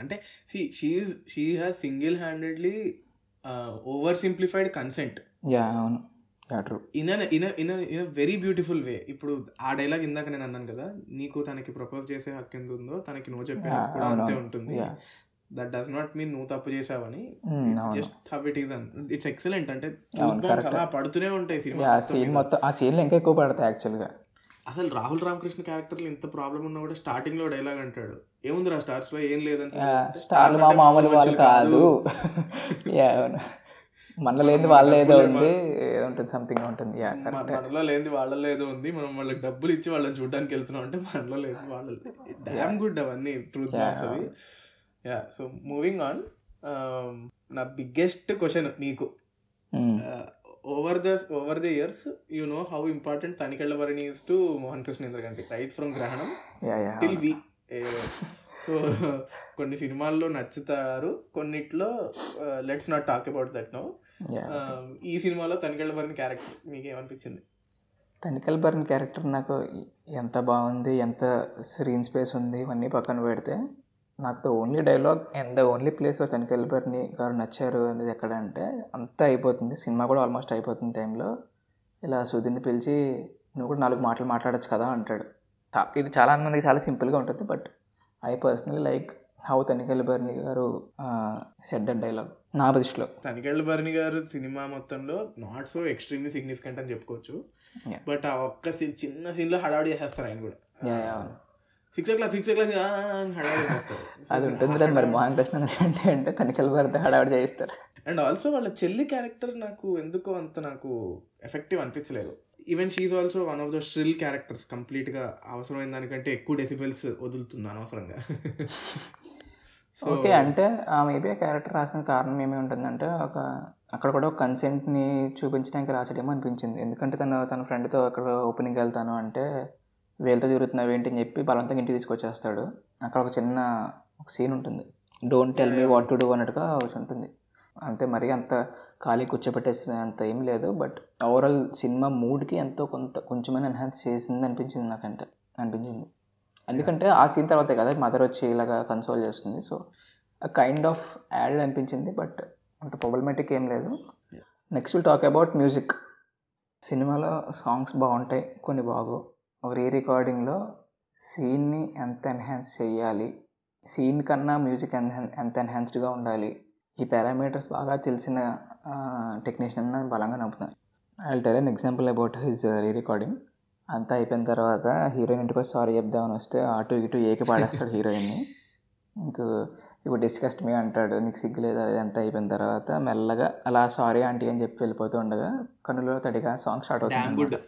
అంటే C she she has single handedly over simplified consent yeah అవును. In in in in very beautiful way ఇప్పుడు ఆ డైలాగ్ ఇందాక నేను అన్నాను కదా నీకు తనకి ప్రపోజ్ చేసే హక్కు ఎంత ఉందో తనకి నువ్వు చెప్పే హక్కు కూడా అంతే. ఉంటుంది. దట్ డస్ నాట్ మీన్ నువ్వు తప్పు చేసావని. Just how it is it's excellent అంటే. అలా పడుతూనే ఉంటాయి సినిమా సీన్ మొత్తం ఆ సీన్లో ఇంకా ఎక్కువ పడతాయి యాక్చువల్గా అసలు రాహుల్ రామకృష్ణ క్యారెక్టర్ ఇంత ప్రాబ్లం ఉన్నా కూడా స్టార్టింగ్లో డైలాగ్ అంటాడు. ఏముందిరా స్టార్స్లో ఏం లేదని స్టార్ మామూలు వాళ్ళు కాదు. మనలో లేదు వాళ్ళ ఏదో ఉంది ఏదో ఉంటుంది సంథింగ్ ఉంటుంది. మనలో లేని వాళ్ళలో ఏదో ఉంది మనం వాళ్ళకి డబ్బులు ఇచ్చి వాళ్ళని చూడడానికి వెళ్తున్నాం అంటే మనలో లేదు వాళ్ళ డామ్ గుడ్ అవన్నీ ట్రూత్ అవి. యా సో మూవింగ్ ఆన్ నా బిగ్గెస్ట్ క్వశ్చన్ నీకు. Over the over the years you know how important Tanikella Bharani is to Mohan Krishna Indraganti right from Grahanam till we so కొన్ని సినిమాల్లో నచ్చుతారు కొన్నిట్లో let's not talk about that no ఈ సినిమాలో తనికెళ్ళ భరణి క్యారెక్టర్ మీకు ఏమనిపించింది తనికల్ బర్న్ క్యారెక్టర్ నాకు ఎంత బాగుంది ఎంత స్క్రీన్ స్పేస్ ఉంది ఇవన్నీ పక్కన పెడితే నాకు the only dialogue and the only place Tanikella Bharani garu నచ్చారు అనేది ఎక్కడ అంటే అంతా అయిపోతుంది. సినిమా కూడా ఆల్మోస్ట్ అయిపోతుంది టైంలో ఇలా సుధీర్ని పిలిచి నువ్వు కూడా నాలుగు మాటలు మాట్లాడచ్చు కదా అంటాడు. ఇది చాలా మందికి చాలా సింపుల్గా ఉంటుంది but I personally like how Tanikella Bharani garu set that dialogue నా దృష్టిలో. తనికెళ్ళ భరణి గారు సినిమా మొత్తంలో నాట్ సో ఎక్స్ట్రీమ్లీ సిగ్నిఫికెంట్ అని చెప్పుకోవచ్చు. బట్ ఆ ఒక్క సీన్ చిన్న సీన్లో హడావుడి చేసేస్తారు ఆయన కూడా. Six o'clock six o'clock అది ఉంటుంది దాన్ని మరి మోహన్ కృష్ణ అంటే అంటే తనికల్ బర్తో హడావిడి చేయిస్తారు. అండ్ ఆల్సో వాళ్ళ చెల్లి క్యారెక్టర్ నాకు ఎందుకో అంత నాకు ఎఫెక్టివ్ అనిపించలేదు. Even she also one of the స్ట్రిల్ characters కంప్లీట్గా అవసరమైన దానికంటే ఎక్కువ డెసిబెల్స్ వదులుతుంది అనవసరంగా. ఓకే అంటే ఆ మేబీ ఆ క్యారెక్టర్ రాసిన కారణం ఏమి ఉంటుందంటే ఒక అక్కడ కూడా ఒక కన్సెంట్ని చూపించడానికి రాసాడేమో అనిపించింది. ఎందుకంటే తను తన ఫ్రెండ్తో అక్కడ ఓపెనింగ్కి వెళ్తాను అంటే వీళ్ళతో తిరుగుతున్నావు ఏంటి అని చెప్పి బలవంతంగా ఇంటికి తీసుకొచ్చేస్తాడు. అక్కడ ఒక చిన్న ఒక సీన్ ఉంటుంది. Don't tell me what to do అన్నట్టుగా ఉంటుంది. అంతే మరి అంత ఖాళీ కూర్చోబెట్టేసిన అంత ఏం లేదు. బట్ ఓవరాల్ సినిమా మూడ్కి ఎంతో కొంత కొంచెమైనా ఎన్హాన్స్ చేసింది అనిపించింది నాకంటే. అనిపించింది. ఎందుకంటే ఆ సీన్ తర్వాతే కదా మదర్ వచ్చి ఇలాగా కన్సోల్ చేస్తుంది. సో కైండ్ ఆఫ్ యాడెడ్ అనిపించింది. బట్ అంత ప్రాబ్లమేటిక్ ఏం లేదు. Next will talk about music సినిమాలో సాంగ్స్ బాగుంటాయి. కొన్ని బాగు రీ రికార్డింగ్లో సీన్ని ఎంత ఎన్హాన్స్ చేయాలి? సీన్ కన్నా మ్యూజిక్ ఎంత ఎన్హాన్స్డ్గా ఉండాలి? ఈ పారామీటర్స్ బాగా తెలిసిన టెక్నీషియన్ నేను బలంగా నమ్ముతున్నాను. I tell an example about his re recording అంతా అయిపోయిన తర్వాత హీరోయిన్ ఇంటికి వచ్చి సారీ చెప్దామని వస్తే అటు ఇటు ఏకి పాడేస్తాడు హీరోయిన్ని ఇంకూ ఇప్పుడు డిస్కస్ట్ మీ అంటాడు నీకు సిగ్గులేదు అది అంతా అయిపోయిన తర్వాత మెల్లగా అలా సారీ ఆంటీ అని చెప్పి వెళ్ళిపోతూ ఉండగా కనులో తడిగా సాంగ్ స్టార్ట్ అవుతుంది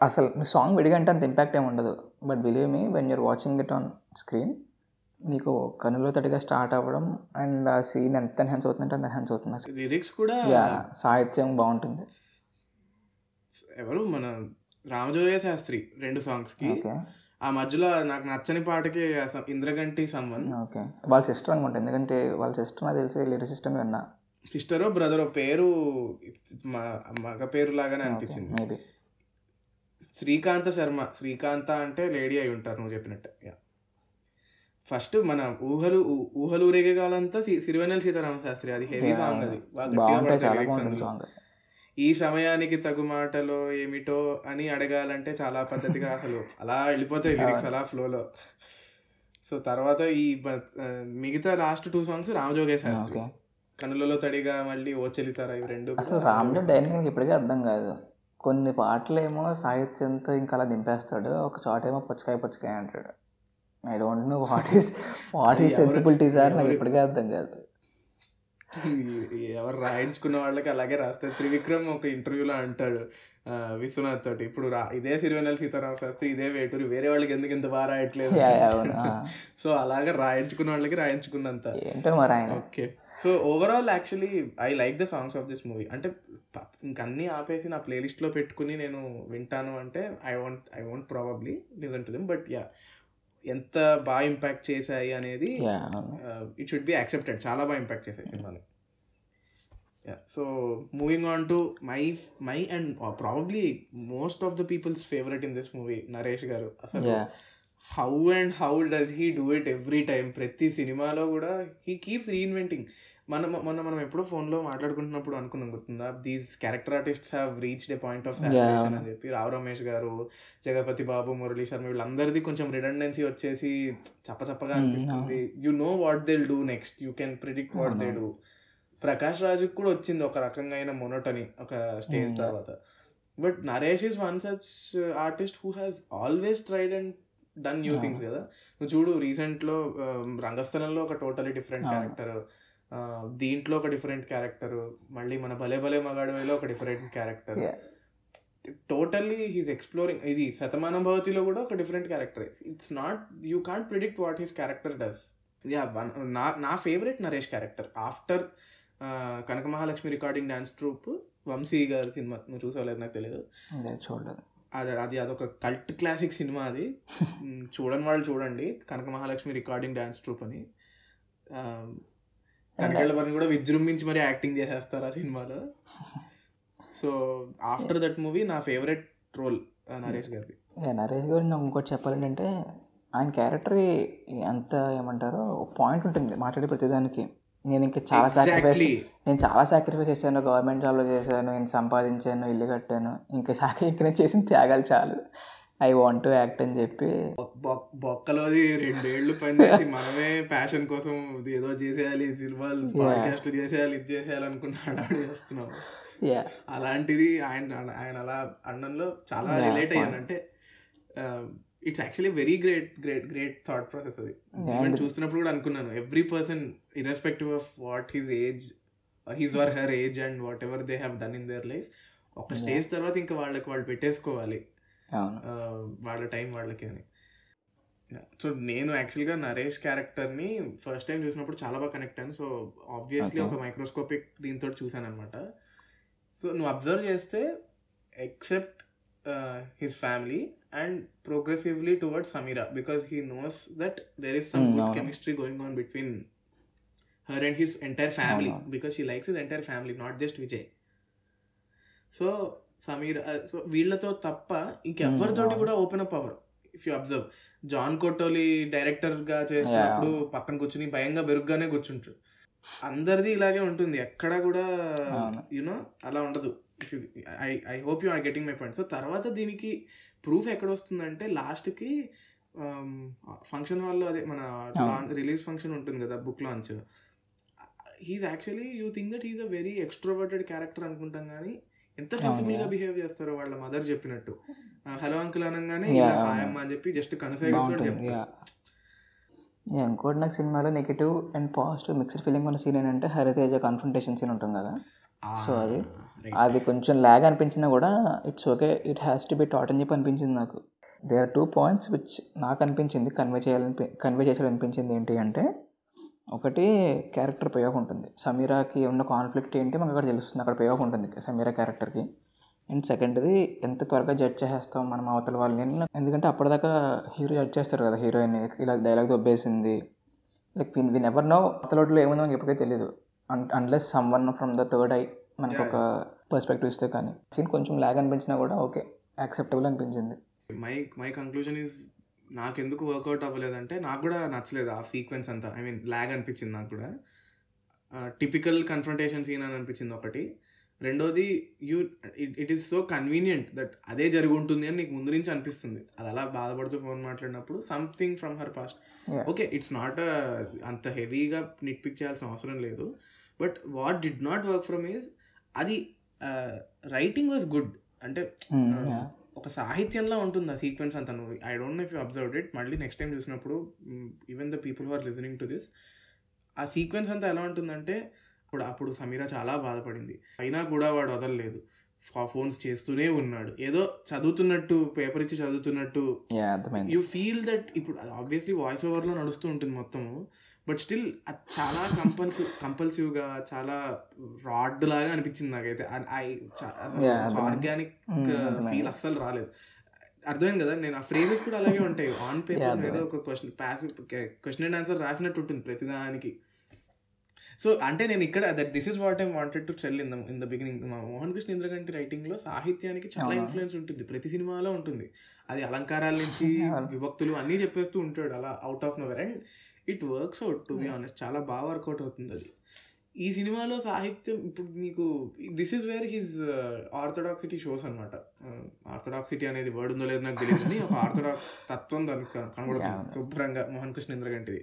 అసలు సాంగ్ విడిగా అంటే అంత ఇంపాక్ట్ ఏమి ఉండదు. But believe me when you're watching it on screen నీకు కనులో తడిగా స్టార్ట్ అవ్వడం అండ్ ఆ సీన్ ఎంత ఎన్హాన్స్ అవుతుందంటే అంత ఎన్హాన్స్ అవుతుంది. లిరిక్స్ కూడా సాహిత్యం బాగుంటుంది. ఎవరు? మన రామజోయ శాస్త్రి రెండు సాంగ్స్కి. ఓకే ఆ మధ్యలో నాకు నచ్చని పాటకి ఇంద్రగంటి సమ్వన్ ఓకే వాళ్ళ సిస్టర్ అనుకుంటా. ఎందుకంటే వాళ్ళ సిస్టర్ నాకు తెలిసి లిరిక్ సిస్టమ్ విన్నా సిస్టరో బ్రదరో పేరు మా మగ పేరు లాగానే అనిపించింది. మేబీ శ్రీకాంత శర్మ శ్రీకాంత అంటే లేడీ అయి ఉంటారు నువ్వు చెప్పినట్టు. ఫస్ట్ మన ఊహలు ఊహలు ఊరేగే కాలంతా సిరివెన్నెల సీతారామ శాస్త్రి. అది హెవీ సాంగ్ అది. ఈ సమయానికి తగు మాటలో ఏమిటో అని అడగాలంటే చాలా పద్ధతిగా అసలు అలా వెళ్ళిపోతాయి లిరిక్స్ అలా ఫ్లోలో సో తర్వాత ఈ మిగతా last two songs Ramajogayya Sastry. కనులలో తడిగా మళ్ళీ ఓ చెల్లితారా ఇవి రెండు అసలు రామ్లో డైనింగ్ ఇప్పటికీ అర్థం కాదు. కొన్ని పాటలేమో సాహిత్యంతో ఇంకా అలా నింపేస్తాడు ఒక చోట ఏమో పుచ్చకాయ పుచ్చకాయ అంటాడు. I don't know what is what is sensibilities are నాకు ఇప్పటికీ అర్థం కాదు. ఎవరు రాయించుకున్న వాళ్ళకి అలాగే రాస్తారు త్రివిక్రమ్ ఒక ఇంటర్వ్యూలో అంటాడు విశ్వనాథ్ తోటి ఇప్పుడు రా ఇదే సిరివెన్నెల సీతారామ శాస్త్రి ఇదే వేటూరి వేరే వాళ్ళకి ఎందుకు ఇంత బాగా రాయట్లేదు. సో అలాగా రాయించుకున్న వాళ్ళకి రాయించుకున్నంత ఏంటో మరి ఆయన. Okay. So overall actually I like the songs of this movie అంటే ప- ఇంక అన్నీ ఆపేసి నా ప్లేలిస్ట్లో పెట్టుకుని నేను వింటాను అంటే I want I want probably listen to them but yeah ఎంత బాగా ఇంపాక్ట్ చేశాయి అనేది ఇట్ షుడ్ బి యాక్సెప్టెడ్ చాలా బాగా ఇంపాక్ట్ చేశాయి సినిమాని so moving on to my my and probably most of the peoples favourite in this movie Naresh garu. అసలు how and how does he do it every time ప్రతి సినిమాలో కూడా హీ కీప్స్ రీఇన్వెంటింగ్ మనం మొన్న మనం ఎప్పుడో ఫోన్లో మాట్లాడుకుంటున్నప్పుడు అనుకున్నాం గుర్తుందా? These character artist have reached a point of saturation అని చెప్పి రావు రమేష్ గారు జగపతి బాబు మురళీ శర్మ వీళ్ళందరిది కొంచెం రిడండెన్సీ వచ్చేసి చప్పచప్పగా అనిపిస్తుంది. You know what they'll do next you can predict what they do Prakash రాజుకి కూడా వచ్చింది ఒక రకంగా అయిన మొనోటని ఒక స్టేజ్ తర్వాత. But Naresh is one such artist who has always tried and done new things కదా. నువ్వు చూడు రీసెంట్లో రంగస్థలంలో ఒక టోటలీ డిఫరెంట్ క్యారెక్టర్ దీంట్లో ఒక డిఫరెంట్ క్యారెక్టర్ మళ్ళీ మన భలే భలే మగాడవేలో ఒక different character. Totally he's exploring ఇది శతమానం భవతిలో కూడా ఒక different character it's not you can't predict what his character does yeah one నా నా favourite Naresh character after Kanaka Mahalakshmi recording dance troupe Vamsi గారి సినిమా నువ్వు చూసావు నాకు తెలియదు అదే చూడలేదు. అది అది అదొక కల్ట్ క్లాసిక్ సినిమా అది. చూడని వాళ్ళు చూడండి Kanaka Mahalakshmi recording dance troupe అని. కనకాళ్ళ వారిని కూడా విజృంభించి మరి యాక్టింగ్ చేసేస్తారు ఆ సినిమాలో. సో ఆఫ్టర్ దట్ మూవీ నా ఫేవరెట్ రోల్ నరేష్ గారిది. యా, నరేష్ గురించి నాకు ఇంకోటి చెప్పాలంటే ఆయన క్యారెక్టర్ ఎంత ఏమంటారో పాయింట్ ఉంటుంది మాట్లాడే ప్రతిదానికి. నేను ఇంకా చాలా సాక్రిఫైస్. నేను చాలా సాక్రిఫైస్ చేశాను గవర్నమెంట్ జాబ్లో చేశాను నేను సంపాదించాను ఇల్లు కట్టాను. ఇంకా సాకి ఇంకా నేను చేసిన త్యాగాలు చాలు. ఐ వాంట్ టు యాక్ట్ అని చెప్పి బొక్కలోది రెండేళ్ళు పనిచేసి మనమే ప్యాషన్ కోసం ఏదో చేసేయాలి సినిమాలు పాడ్కాస్ట్లు చేసేయాలి ఇది చేసేయాలి అనుకున్నాడు చేస్తున్నాం అలాంటిది ఆయన ఆయన అలా అనడంలో చాలా రిలేట్ అయ్యాను అంటే it's actually very great great great thought process అది. ఈవెన్ చూస్తున్నప్పుడు కూడా అనుకున్నాను every person irrespective of what his age his or her age and whatever they have done in their life ఒక స్టేజ్ తర్వాత ఇంకా వాళ్ళకి వాళ్ళు పెట్టేసుకోవాలి. వాళ్ళ టైం వాళ్ళకి అని. సో నేను యాక్చువల్గా నరేష్ క్యారెక్టర్ని ఫస్ట్ టైం చూసినప్పుడు చాలా బాగా కనెక్ట్ అయ్యాను. సో ఆబ్వియస్లీ ఒక మైక్రోస్కోపిక్ దీంతో చూసాను అనమాట సో నువ్వు అబ్జర్వ్ చేస్తే except his family and progressively towards Sameera because he knows that there is some good. Chemistry going on between her and his entire family. Because he likes his entire family not just Vijay so Sameer so వీళ్ళతో తప్ప ఇంకెవ్వరితోటి అవును. కూడా ఓపెన్ అప్ అవ్వరు. If you observe John Kotoli డైరెక్టర్గా చేస్తున్నప్పుడు పక్కన కూర్చుని భయంగా బెరుగ్గానే కూర్చుంటారు అందరిది ఇలాగే ఉంటుంది. ఎక్కడ కూడా. యునో అలా ఉండదు. If you I I hope you are getting my point so తర్వాత దీనికి ప్రూఫ్ ఎక్కడ వస్తుందంటే లాస్ట్కి ఫంక్షన్ హాల్లో అదే మన. రిలీజ్ ఫంక్షన్ ఉంటుంది కదా book launch he's actually you think that he's a very extroverted character అనుకుంటాం కానీ ఎంత సెన్సిబుల్గా. బిహేవ్ చేస్తారో వాళ్ళ మదర్ చెప్పినట్టు. హలో అంకుల్ అనగానే Yeah, ఇలా అవును. హాయ్ అమ్మ అని చెప్పి జస్ట్ కనసాగితో చెప్తారు. ఇంకోటి నాకు సినిమాలో negative and positive mixed feeling ఉన్న సీన్ ఏంటంటే హరితేజ కన్ఫ్రంటేషన్ సీన్ ఉంటుంది కదా. సో అది అది కొంచెం ల్యాగ్ అనిపించినా కూడా it's okay it has to be taut అని చెప్పి అనిపించింది నాకు. They are two points which నాకు అనిపించింది కన్వే చేయాలని కన్వే చేసాడు అనిపించింది ఏంటి అంటే ఒకటి క్యారెక్టర్ పేఆఫ్ ఉంటుంది. సమీరాకి ఉన్న కాన్ఫ్లిక్ట్ ఏంటి మనకు అక్కడ తెలుస్తుంది. అక్కడ పేఆఫ్ ఉంటుంది. సమీరా క్యారెక్టర్కి. అండ్ సెకండ్ది ఎంత త్వరగా జడ్జ్ చేసేస్తాం మనం అవతల వాళ్ళని ఎందుకంటే అప్పటిదాకా హీరో జడ్జ్ చేస్తారు కదా హీరోయిన్ ఇలా dialogue దొబ్బేసింది like win win ever know అవతలోట్లో ఏముందో మనకి ఎప్పటికీ తెలియదు unless someone from the third eye మనకు ఒక పర్స్పెక్టివ్ ఇస్తే కానీ. సీన్ కొంచెం లాగ్ అనిపించినా కూడా ఓకే యాక్సెప్టబుల్ అనిపించింది. మై మై కంక్లూజన్ ఈజ్ నాకు ఎందుకు వర్కౌట్ అవ్వలేదంటే నాకు కూడా నచ్చలేదు ఆ సీక్వెన్స్ అంతా. ఐ మీన్ ల్యాగ్ అనిపించింది నాకు కూడా. టిపికల్ కన్ఫ్రంటేషన్ సీన్ అని అనిపించింది ఒకటి. రెండోది you it is so convenient that అదే జరిగి ఉంటుంది అని నీకు ముందు నుంచి అనిపిస్తుంది. అది అలా బాధపడుతూ ఫోన్ మాట్లాడినప్పుడు something from her past. Okay it's not అంత హెవీగా నిట్ పిక్ చేయాల్సిన అవసరం లేదు. But what did not work from is అది రైటింగ్ వాజ్ గుడ్ అంటే Hmm. ఒక సాహిత్యంలో ఉంటుంది ఆ సీక్వెన్స్ అంతా. నువ్వు I don't know if you observe it మళ్ళీ నెక్స్ట్ టైం చూసినప్పుడు even the people are listening to this ఆ సీక్వెన్స్ అంతా ఎలా ఉంటుందంటే ఇప్పుడు అప్పుడు సమీరా చాలా బాధపడింది. అయినా కూడా వాడు వదలలేదు. ఫోన్స్ చేస్తూనే ఉన్నాడు. ఏదో చదువుతున్నట్టు పేపర్ ఇచ్చి చదువుతున్నట్టు. యూ ఫీల్ దట్ ఇప్పుడు ఆబ్వియస్లీ వాయిస్ ఓవర్లో నడుస్తూ ఉంటుంది మొత్తము. బట్ స్టిల్ అది చాలా కంపల్సివ్ కంపల్సివ్గా చాలా రాడ్ లాగా అనిపించింది నాకైతే. ఆర్గానిక్. ఫీల్ అస్సలు రాలేదు అర్థమైంది కదా నేను ఆ ఫ్రేజెస్ కూడా అలాగే ఉంటాయి ఆన్ పేపర్. ఏదో ఒక question passive question and answer రాసినట్టు ఉంటుంది ప్రతిదానికి సో అంటే నేను ఇక్కడ that this is what I wanted to tell in the in the beginning Mohan Krishna Indraganti రైటింగ్లో సాహిత్యానికి చాలా? ఇన్ఫ్లుయెన్స్ ఉంటుంది ప్రతి సినిమాలో ఉంటుంది అది అలంకారాల నుంచి. విభక్తులు అన్నీ చెప్పేస్తూ ఉంటాడు అలా out of nowhere and it works out to be honest చాలా బాగా వర్కౌట్ అవుతుంది. అది. ఈ సినిమాలో సాహిత్యం ఇప్పుడు నీకు this is where his orthodoxy shows అనమాట ఆర్థడాక్సిటీ అనేది వర్డ్ ఉందో లేదో నాకు తెలియదు కానీ ఒక ఆర్థడాక్స్ తత్వం దానికి కన- కనబడుతుంది. శుభ్రంగా Mohan Krishna ఇంద్రగంటిది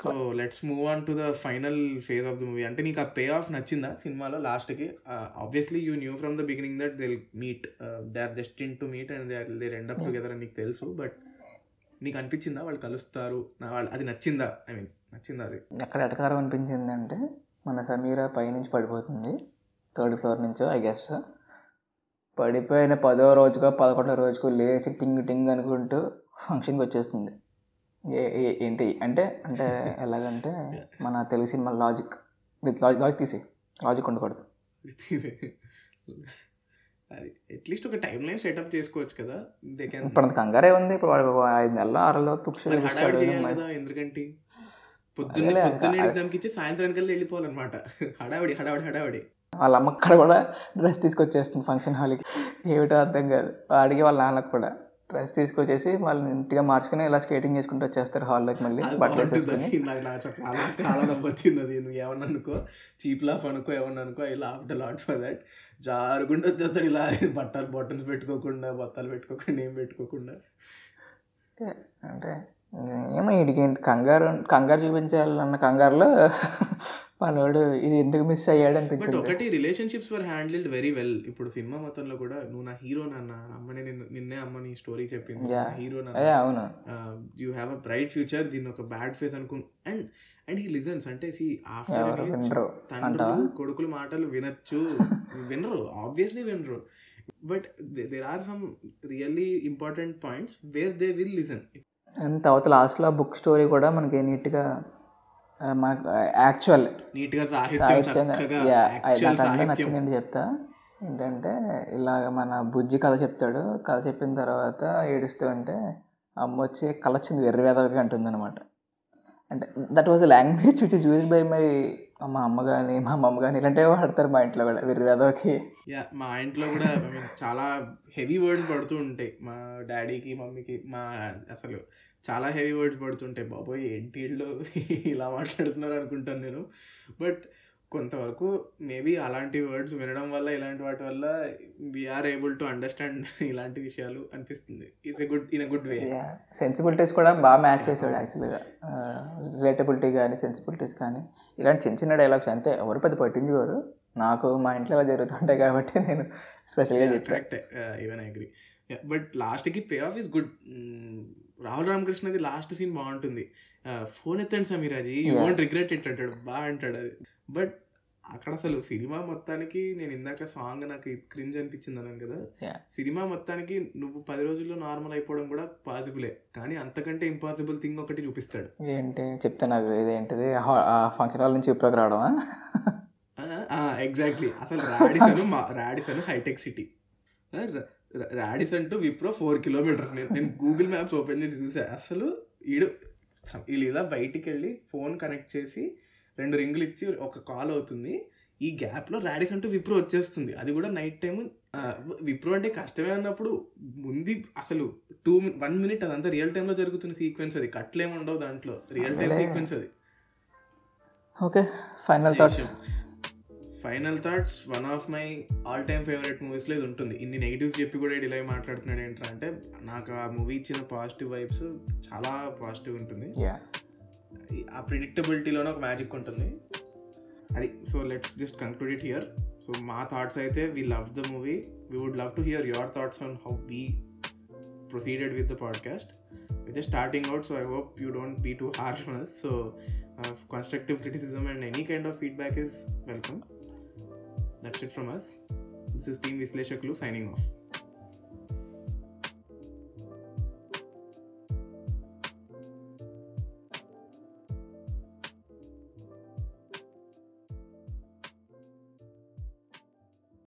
so let's move on to the final phase of the movie అంటే నీకు ఆ పే ఆఫ్ నచ్చిందా సినిమాలో లాస్ట్కి obviously you knew from the beginning that they meet they are destined to meet and they are they end up together అని నీకు తెలుసు బట్ నీకు అనిపించిందా వాళ్ళు కలుస్తారు. వాళ్ళు అది నచ్చిందా? ఐ మీన్ నచ్చిందా అది? ఎక్కడ ఎటకారం అనిపించింది అంటే మన సమీర పైనుంచి పడిపోతుంది. థర్డ్ ఫ్లోర్ నుంచో ఐ గెస్ పడిపోయిన పదో రోజుకో పదకొండో రోజుకో లేచి టింగ్ టింగ్ అనుకుంటూ ఫంక్షన్కి వచ్చేస్తుంది. ఏంటి? అంటే అంటే ఎలాగంటే మన Telugu cinema logic logic logic తీసి లాజిక్ ఉండకూడదు. అట్లీస్ట్ ఒక టైం లైన్ సెటప్ చేసుకోవచ్చు కదా. దే కెన్ ఇప్పుడు అంత కంగారే ఉంది. ఇప్పుడు వాడు ఐదు నెలలు ఆరు నెలలు చేయాలి కదా ఎందుకంటే? పొద్దున్న పొద్దున్న ఇచ్చి సాయంత్రానికల్లా వెళ్ళిపోవాలన్నమాట. హడావిడి హడావిడి హడావిడి. వాళ్ళ అమ్మ అక్కడ కూడా డ్రెస్ తీసుకొచ్చేస్తుంది ఫంక్షన్ హాల్కి. ఏమిటో అర్థం కాదు. వాడికి వాళ్ళ నాన్నకు కూడా. డ్రెస్ తీసుకొచ్చేసి వాళ్ళని ఇంటిగా మార్చుకుని ఇలా స్కేటింగ్ చేసుకుంటూ వచ్చేస్తారు హాల్లోకి మళ్ళీ బట్టలు వేసేసుకుని. చాలా చాలా నవ్వొచ్చింది అది. నువ్వు ఏమన్నా అనుకో చీప్ లాఫ్ అనుకో ఏమన్నా అనుకో I laugh lot for that జారుకుంటూ వచ్చేస్తాడు ఇలా. బట్టలు బటన్స్ పెట్టుకోకుండా బత్తాలు పెట్టుకోకుండా ఏం పెట్టుకోకుండా. అంటే ఏమో వీడికి కంగారు కంగారు చూపించాలన్న కంగారులో మనోడు ఇది ఎందుకు మిస్ అయ్యాడు అనిపించింది ఒకటి relationships were handled very well ఇప్పుడు సినిమా మొత్తంలో కూడా నువ్వు నా హీరో నాన్న అమ్మని నిన్ను నిన్నే అమ్మ నీ స్టోరీ చెప్పింది. హీరో అవును. You have a bright future దీన్ని ఒక బ్యాడ్ ఫేస్ అనుకు అండ్ అండ్ హీ లిజన్స్ అంటే సి ఆఫ్టర్ తండ్రులు కొడుకుల మాటలు వినొచ్చు. వినరు ఆబ్వియస్లీ వినరు. But there are some really important points where they will listen and తర్వాత లాస్ట్లో బుక్ స్టోరీ కూడా మనకి నీట్గా మనకు యాక్చువల్ నీట్గా సాహిత్యం సాహిత్యంగా చక్కగా యా, actual నాకు అందరూ సాహిత్యం. నచ్చిందండి చెప్తా. ఏంటంటే ఇలాగ మన బుజ్జి కథ చెప్తాడు. కథ చెప్పిన తర్వాత ఏడుస్తూ ఉంటే అమ్మ వచ్చి కళ వచ్చింది వెర్రవేదవి అంటుంది అనమాట అంటే that was language which is use by my మా అమ్మ కానీ మా అమ్మమ్మ కానీ ఇలాంటివి వాడతారు మా ఇంట్లో కూడా వెర్రవేదవికి మా ఇంట్లో కూడా చాలా హెవీ వర్డ్స్ పడుతూ ఉంటాయి. మా డాడీకి మమ్మీకి మా అసలు చాలా హెవీ వర్డ్స్ పడుతుంటాయి బాబోయ్ ఏంటి వీళ్ళు? ఇలా మాట్లాడుతున్నారు అనుకుంటాను నేను. బట్ కొంతవరకు మేబీ అలాంటి వర్డ్స్ వినడం వల్ల ఇలాంటి వాటి వల్ల వీఆర్ ఏబుల్ టు అండర్స్టాండ్ ఇలాంటి విషయాలు అనిపిస్తుంది. It's a good in good way sensibilities కూడా బాగా మ్యాచ్ చేసాడు యాక్చువల్గా రిలేటబిలిటీ కానీ సెన్సిబిలిటీస్ కానీ ఇలాంటి చిన్న చిన్న డైలాగ్స్ అంతే. ఎవరు పెద్ద పట్టించుకోరు. నాకు మా ఇంట్లో జరుగుతుంటాయి కాబట్టి నేను స్పెషల్గా కరెక్ట్ ఈవెన్ అగ్రి బట్ లాస్ట్కి pay off is good Rahul రామకృష్ణది last scene బాగుంటుంది. ఫోన్ ఎత్తండి సమీరాజీ యూ. వోంట్ రిగ్రెట్ ఇట్ అంటాడు బాగా అంటాడు అది. బట్ అక్కడ అసలు సినిమా మొత్తానికి నేను ఇందాక సాంగ్ నాకు క్రింజ్ అనిపించింది అన్నాను కదా. సినిమా మొత్తానికి నువ్వు పది రోజుల్లో నార్మల్ అయిపోవడం కూడా పాసిబులే కానీ అంతకంటే ఇంపాసిబుల్ థింగ్ ఒకటి చూపిస్తాడు. ఏంటి చెప్తే నాకు ఇదేంటిది? ఫంక్షన్ హాల్ నుంచి ఇప్పుడుకి రావడమా? ఎగ్జాక్ట్లీ అసలు Radisson Radisson Hitec City. Radisson to Wipro four kilometres. నేను నేను గూగుల్ మ్యాప్స్ ఓపెన్ చేసి చూసా. అసలు ఈడు వీళ్ళు ఇలా బయటికి వెళ్ళి ఫోన్ కనెక్ట్ చేసి రెండు రింగులు ఇచ్చి ఒక కాల్ అవుతుంది. ఈ గ్యాప్లో రాడిసన్ టు విప్రో వచ్చేస్తుంది. అది కూడా నైట్ టైం విప్రో అంటే కష్టమే అన్నప్పుడు ముందు అసలు టూ వన్ మినిట్ అదంతా రియల్ టైంలో జరుగుతున్న సీక్వెన్స్ అది. కట్లేమి ఉండవు దాంట్లో. Real time. సీక్వెన్స్ అది. Okay. Final thoughts. Final thoughts one of my all time favourite మూవీస్లో ఇది ఉంటుంది. ఇన్ని నెగిటివ్స్ చెప్పి కూడా డిలే మాట్లాడుతున్నాడు ఏంటంటే అంటే నాకు ఆ మూవీ ఇచ్చిన పాజిటివ్ వైబ్స్ చాలా పాజిటివ్ ఉంటుంది. ఆ ప్రిడిక్టబిలిటీలోనే ఒక మ్యాజిక్ ఉంటుంది. అది so let's just conclude it here so మా థాట్స్ అయితే we love the movie we would love to hear your thoughts on how we proceeded with the podcast just starting out so I hope you don't be too harsh on us. So constructive criticism and any kind of feedback is welcome. That's it from us. This is team visleshaklu signing off